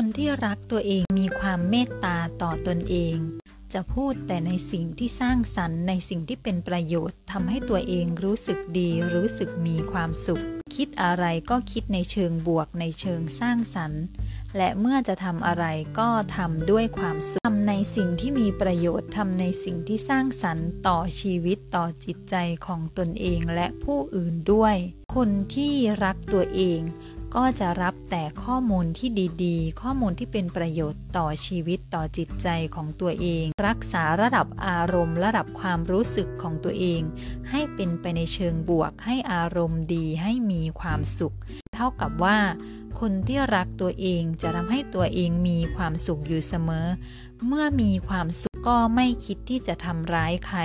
คนที่รักตัวเองมีความเมตตาต่อตนเอง จะพูดแต่ในสิ่งที่สร้างสรรค์ในสิ่งที่เป็นประโยชน์ทำให้ตัวเองรู้สึกดี รู้สึกมีความสุข คิดอะไรก็คิดในเชิงบวกในเชิงสร้างสรรค์ และเมื่อจะทำอะไรก็ทำด้วยความสุขทำในสิ่งที่มีประโยชน์ทำในสิ่งที่สร้างสรรค์ต่อชีวิตต่อจิตใจของตนเองและผู้อื่นด้วย คนที่รักตัวเอง ก็จะรับแต่ข้อมูลที่ดีๆ ข้อมูลที่เป็นประโยชน์ต่อชีวิตต่อจิตใจของตัวเอง รักษาระดับอารมณ์ ระดับความรู้สึกของตัวเอง ให้เป็นไปในเชิงบวก ให้อารมณ์ดีให้มีความสุข เท่ากับว่า คนที่รักตัวเองจะทำให้ตัวเองมีความสุขอยู่เสมอ เมื่อมีความสุขก็ไม่คิดที่จะทำร้ายใคร